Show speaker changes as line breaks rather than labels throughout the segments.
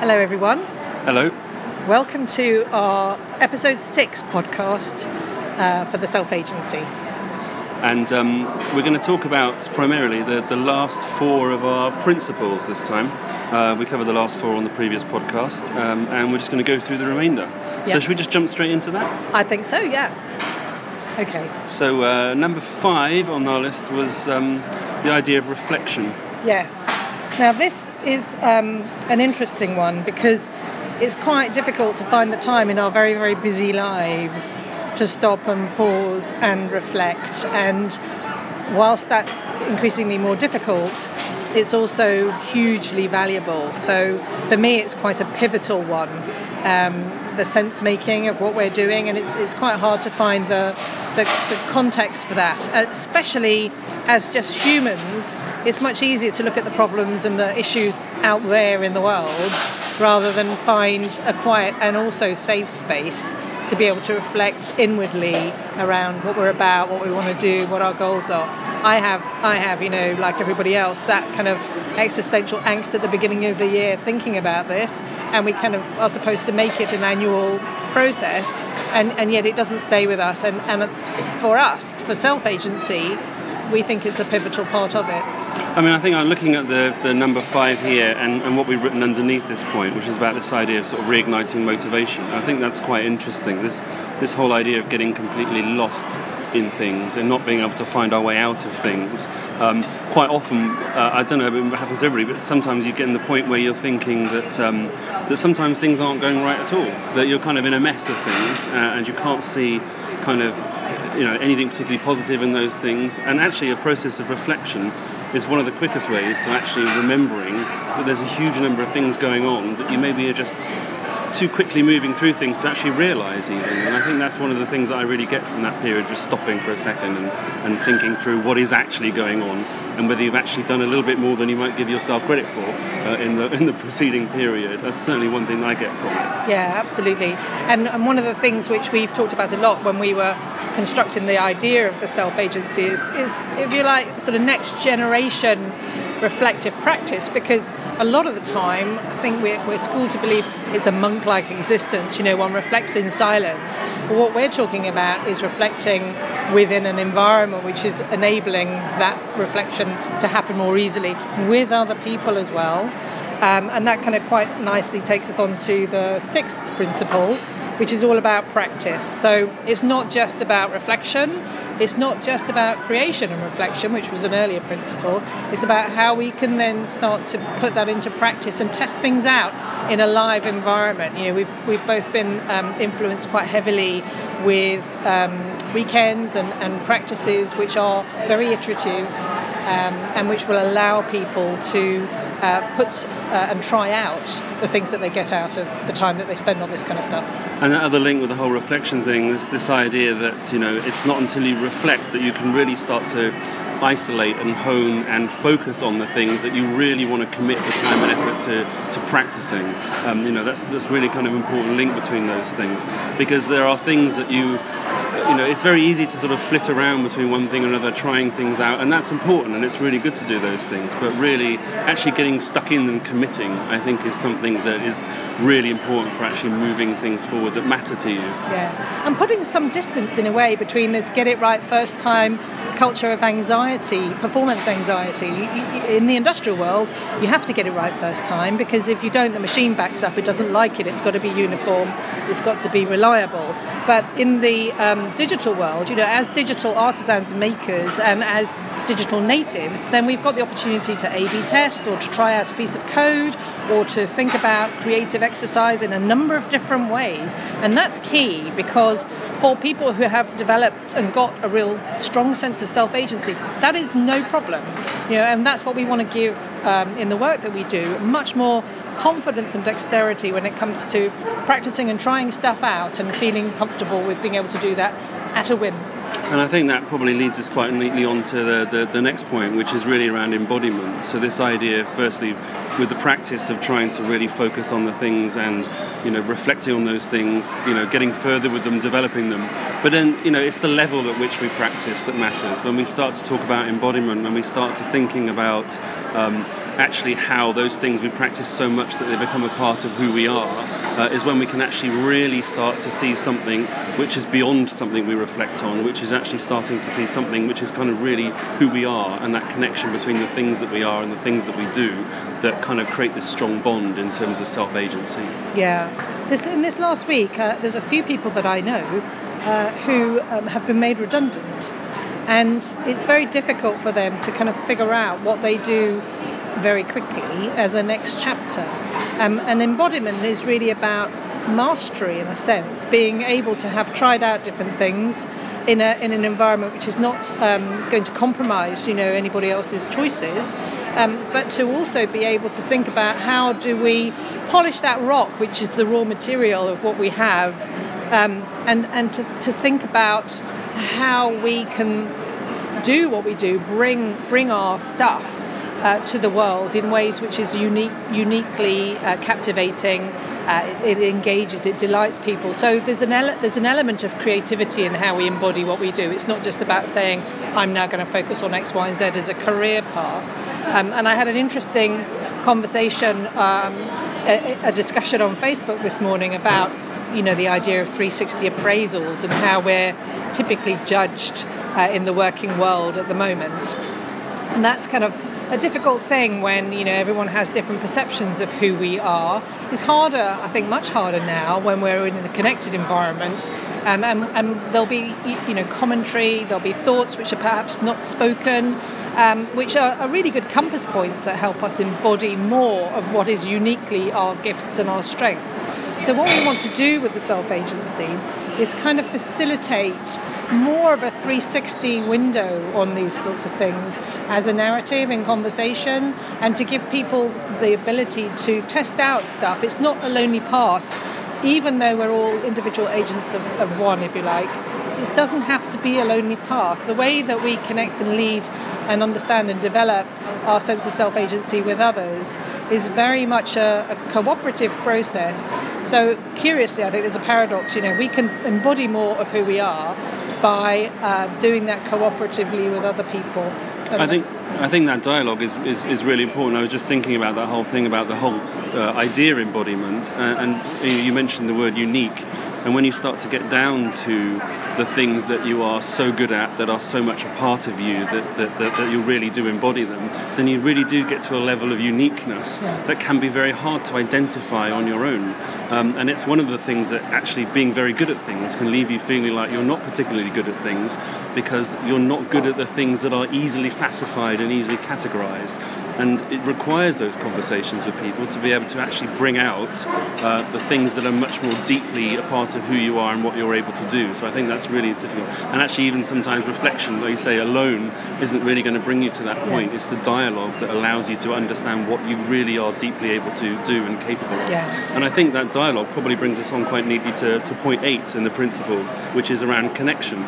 Hello, everyone.
Hello.
Welcome to our episode six podcast uh, for the Self Agency.
And um, we're going to talk about primarily the, the last four of our principles this time. Uh, we covered the last four on the previous podcast, um, and we're just going to go through the remainder. So, should we just jump straight into that?
I think so, yeah. Okay.
So, uh, number five on our list was um, the idea of reflection.
Yes. Now, this is um, an interesting one because it's quite difficult to find the time in our very, very busy lives to stop and pause and reflect. And whilst that's increasingly more difficult, it's also hugely valuable. So for me, it's quite a pivotal one. Um, the sense making of what we're doing, and it's, it's quite hard to find the, the, the context for that, especially as just humans. It's much easier to look at the problems and the issues out there in the world rather than find a quiet and also safe space to be able to reflect inwardly around what we're about, what we want to do, what our goals are. I have, I have, you know, like everybody else, that kind of existential angst at the beginning of the year thinking about this, and we kind of are supposed to make it an annual process, and, and yet it doesn't stay with us. And, and for us, for self agency, we think it's a pivotal part of it.
I mean, I think I'm looking at the, the number five here and, and what we've written underneath this point, which is about this idea of sort of reigniting motivation. I think that's quite interesting. This this whole idea of getting completely lost in things and not being able to find our way out of things. Um, quite often, uh, I don't know it happens to everybody, but sometimes you get in the point where you're thinking that um, that sometimes things aren't going right at all. That you're kind of in a mess of things uh, and you can't see kind of you know anything particularly positive in those things. And actually, a process of reflection is one of the quickest ways to actually remembering that there's a huge number of things going on that you maybe are just too quickly moving through things to actually realise even. And I think that's one of the things that I really get from that period, just stopping for a second and, and thinking through what is actually going on and whether you've actually done a little bit more than you might give yourself credit for uh, in the in the preceding period. That's certainly one thing I get from it.
Yeah, absolutely. And, and one of the things which we've talked about a lot when we were constructing the idea of the self agency is, is, if you like, sort of next generation reflective practice because a lot of the time I think we're, we're schooled to believe it's a monk like existence, you know, one reflects in silence. But what we're talking about is reflecting within an environment which is enabling that reflection to happen more easily with other people as well. Um, and that kind of quite nicely takes us on to the sixth principle, which is all about practice. So it's not just about reflection, it's not just about creation and reflection, which was an earlier principle. It's about how we can then start to put that into practice and test things out in a live environment. You know, we've, we've both been um, influenced quite heavily with um, weekends and, and practices which are very iterative um, and which will allow people to uh, put uh, and try out the things that they get out of the time that they spend on this kind of stuff.
And that other link with the whole reflection thing is this idea that you know it's not until you reflect that you can really start to isolate and hone and focus on the things that you really want to commit the time and effort to, to practicing. Um, you know that's that's really kind of important link between those things because there are things that you you know it's very easy to sort of flit around between one thing and another, trying things out, and that's important and it's really good to do those things. But really, actually getting stuck in and committing, I think, is something that is really important for actually moving things forward that matter to you.
Yeah, and putting some distance in a way between this get it right first time culture of anxiety, performance anxiety. In the industrial world, you have to get it right first time because if you don't, the machine backs up. It doesn't like it. It's got to be uniform. It's got to be reliable. But in the um, digital world, you know, as digital artisans, makers, and as digital natives, then we've got the opportunity to A/B test or to try out a piece of code or to think about creative exercise in a number of different ways. And that's key because for people who have developed and got a real strong sense of self agency, that is no problem. You know, and that's what we want to give um, in the work that we do much more confidence and dexterity when it comes to practicing and trying stuff out and feeling comfortable with being able to do that at a whim.
And I think that probably leads us quite neatly on to the, the, the next point, which is really around embodiment. So this idea, firstly, with the practice of trying to really focus on the things and, you know, reflecting on those things, you know, getting further with them, developing them. But then, you know, it's the level at which we practice that matters. When we start to talk about embodiment, when we start to thinking about um, actually how those things we practice so much that they become a part of who we are uh, is when we can actually really start to see something which is beyond something we reflect on, which is actually starting to be something which is kind of really who we are and that connection between the things that we are and the things that we do that kind of create this strong bond in terms of self agency.
Yeah. This, in this last week, uh, there's a few people that I know uh, who um, have been made redundant. And it's very difficult for them to kind of figure out what they do very quickly as a next chapter. Um, and embodiment is really about mastery in a sense, being able to have tried out different things in, a, in an environment which is not um, going to compromise, you know, anybody else's choices, um, but to also be able to think about how do we polish that rock, which is the raw material of what we have, um, and, and to, to think about how we can do what we do, bring, bring our stuff uh, to the world in ways which is unique, uniquely uh, captivating. Uh, it, it, engages, it delights people. So there's an ele- there's an element of creativity in how we embody what we do. It's not just about saying I'm now going to focus on X, Y, and Z as a career path. Um, and I had an interesting conversation, um, a, a discussion on Facebook this morning about you know the idea of 360 appraisals and how we're typically judged uh, in the working world at the moment. And that's kind of a difficult thing when you know everyone has different perceptions of who we are. It's harder, I think, much harder now when we're in a connected environment, um, and, and, there'll be you know commentary, there'll be thoughts which are perhaps not spoken, um, which are, are really good compass points that help us embody more of what is uniquely our gifts and our strengths. So, what we want to do with the self agency is kind of facilitate more of a 360 window on these sorts of things as a narrative in conversation and to give people the ability to test out stuff. It's not a lonely path, even though we're all individual agents of, of one, if you like this doesn't have to be a lonely path. The way that we connect and lead and understand and develop our sense of self agency with others is very much a, a, cooperative process. So, curiously, I think there's a paradox. You know, we can embody more of who we are by uh, doing that cooperatively with other people.
I think I think that dialogue is, is, is, really important. I was just thinking about that whole thing about the whole uh, idea embodiment, uh, and you mentioned the word unique. And when you start to get down to the things that you are so good at, that are so much a part of you, that, that, that, that you really do embody them, then you really do get to a level of uniqueness yeah. that can be very hard to identify on your own. Um, and it's one of the things that actually being very good at things can leave you feeling like you're not particularly good at things because you're not good at the things that are easily classified and easily categorized. And it requires those conversations with people to be able to actually bring out uh, the things that are much more deeply a part of who you are and what you're able to do. So I think that's really difficult. And actually, even sometimes reflection, like you say, alone isn't really going to bring you to that point. Yeah. It's the dialogue that allows you to understand what you really are deeply able to do and capable of.
Yeah.
And I think that dialogue probably brings us on quite neatly to, to point eight in the principles, which is around connection.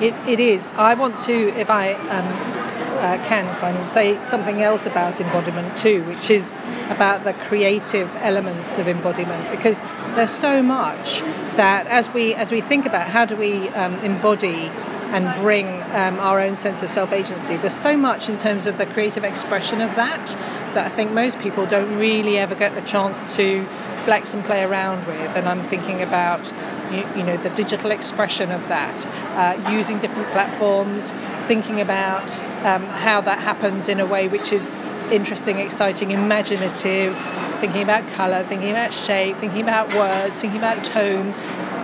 It, it is. I want to, if I um, uh, can, Simon, say something else about embodiment too, which is about the creative elements of embodiment, because there's so much that as we as we think about how do we um, embody and bring um, our own sense of self agency. There's so much in terms of the creative expression of that that I think most people don't really ever get the chance to flex and play around with. And I'm thinking about you, you know the digital expression of that, uh, using different platforms, thinking about um, how that happens in a way which is interesting, exciting, imaginative, thinking about colour, thinking about shape, thinking about words, thinking about tone.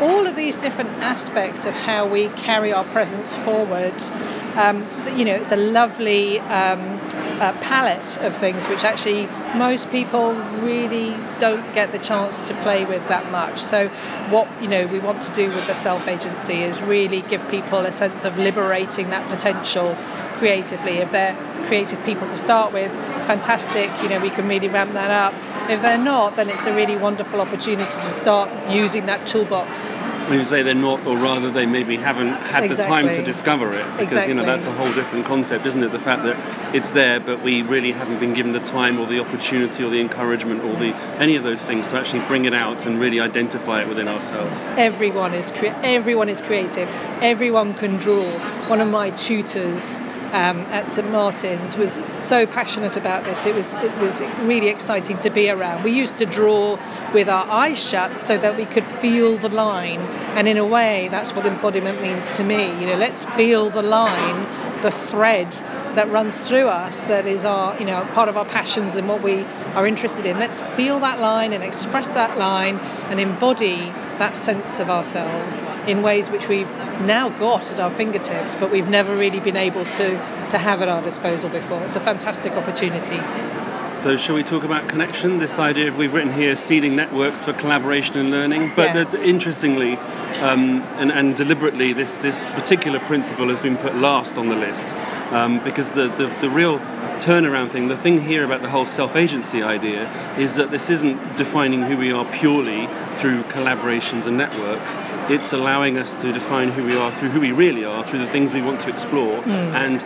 All of these different aspects of how we carry our presence forward. Um, you know, it's a lovely um, uh, palette of things which actually most people really don't get the chance to play with that much. So, what you know we want to do with the self agency is really give people a sense of liberating that potential creatively. If they're creative people to start with, fantastic. You know we can really ramp that up. If they're not, then it's a really wonderful opportunity to start using that toolbox
when you say they're not, or rather they maybe haven't had exactly. the time to discover it, because
exactly.
you know that's a whole different concept, isn't it? The fact that it's there, but we really haven't been given the time or the opportunity or the encouragement or the any of those things to actually bring it out and really identify it within ourselves.
Everyone is cre- everyone is creative. Everyone can draw. One of my tutors um, at St Martin's was so passionate about this. It was it was really exciting to be around. We used to draw with our eyes shut so that we could feel the line, and in a way, that's what embodiment means to me. You know, let's feel the line, the thread that runs through us that is our you know part of our passions and what we are interested in let's feel that line and express that line and embody that sense of ourselves in ways which we've now got at our fingertips, but we've never really been able to, to have at our disposal before. It's a fantastic opportunity.
So, shall we talk about connection? This idea of we've written here seeding networks for collaboration and learning. But
yes.
interestingly um, and, and, deliberately, this, this particular principle has been put last on the list um, because the, the, the real turnaround thing, the thing here about the whole self agency idea is that this isn't defining who we are purely through collaborations and networks. It's allowing us to define who we are through who we really are, through the things we want to explore, mm. and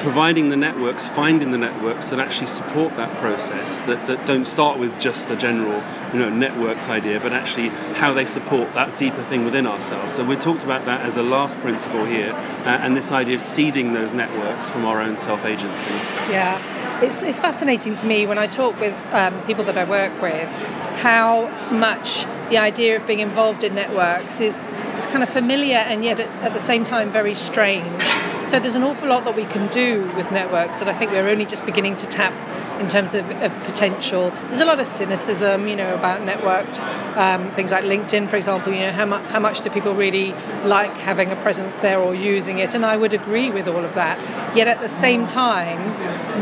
providing the networks, finding the networks that actually support that process, that, that don't start with just a general you know, networked idea, but actually how they support that deeper thing within ourselves. So we talked about that as a last principle here, uh, and this idea of seeding those networks from our own self-agency.
Yeah, it's, it's fascinating to me when I talk with um, people that I work with how much the idea of being involved in networks is, is kind of familiar and yet at, at the same time very strange. So there's an awful lot that we can do with networks that I think we're only just beginning to tap in terms of, of potential. There's a lot of cynicism, you know, about networked um, things like LinkedIn, for example. You know, how, mu- how much do people really like having a presence there or using it? And I would agree with all of that. Yet at the same time,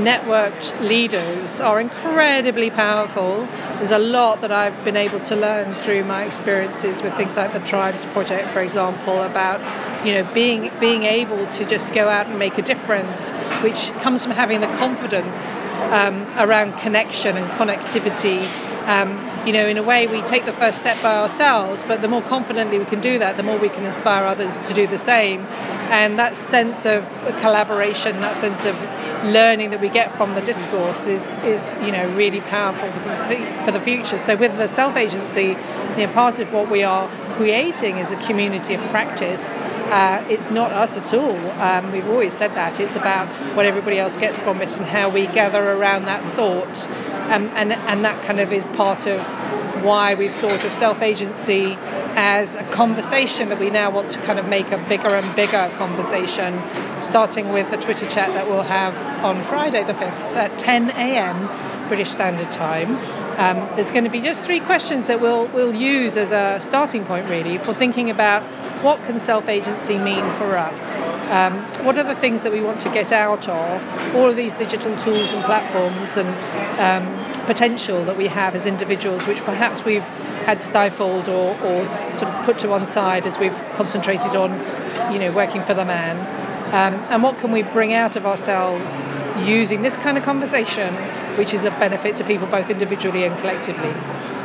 networked leaders are incredibly powerful. There's a lot that I've been able to learn through my experiences with things like the Tribes Project, for example, about you know being being able to just go out and make a difference, which comes from having the confidence um, around connection and connectivity. Um, you know, in a way, we take the first step by ourselves, but the more confidently we can do that, the more we can inspire others to do the same. And that sense of collaboration, that sense of learning that we get from the discourse is, is you know, really powerful for the, for the future. So with the self-agency, you know, part of what we are creating is a community of practice. Uh, it's not us at all. Um, we've always said that. It's about what everybody else gets from it and how we gather around that thought. Um, and, and that kind of is part of why we've thought of self agency as a conversation that we now want to kind of make a bigger and bigger conversation, starting with the Twitter chat that we'll have on Friday the 5th at 10 a.m. British Standard Time. Um, there's going to be just three questions that we'll, we'll use as a starting point, really, for thinking about what can self-agency mean for us? Um, what are the things that we want to get out of all of these digital tools and platforms and um, potential that we have as individuals, which perhaps we've had stifled or, or sort of put to one side as we've concentrated on, you know, working for the man. Um, and what can we bring out of ourselves using this kind of conversation, which is a benefit to people both individually and collectively?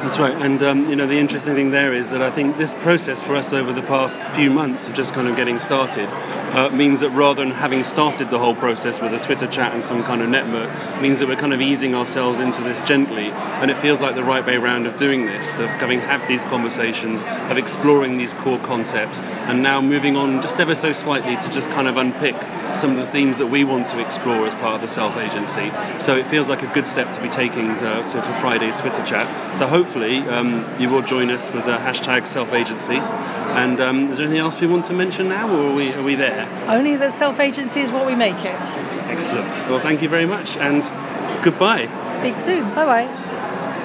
That's right, and um, you know the interesting thing there is that I think this process for us over the past few months of just kind of getting started uh, means that rather than having started the whole process with a Twitter chat and some kind of network, means that we're kind of easing ourselves into this gently, and it feels like the right way round of doing this, of having had these conversations, of exploring these core concepts, and now moving on just ever so slightly to just kind of unpick some of the themes that we want to explore as part of the self agency. So it feels like a good step to be taking to, to, for Friday's Twitter chat. So hopefully um, you will join us with the hashtag self agency. And um, is there anything else we want to mention now, or are we, are we there?
Only that self agency is what we make it.
Excellent. Well, thank you very much, and goodbye.
Speak soon. Bye bye.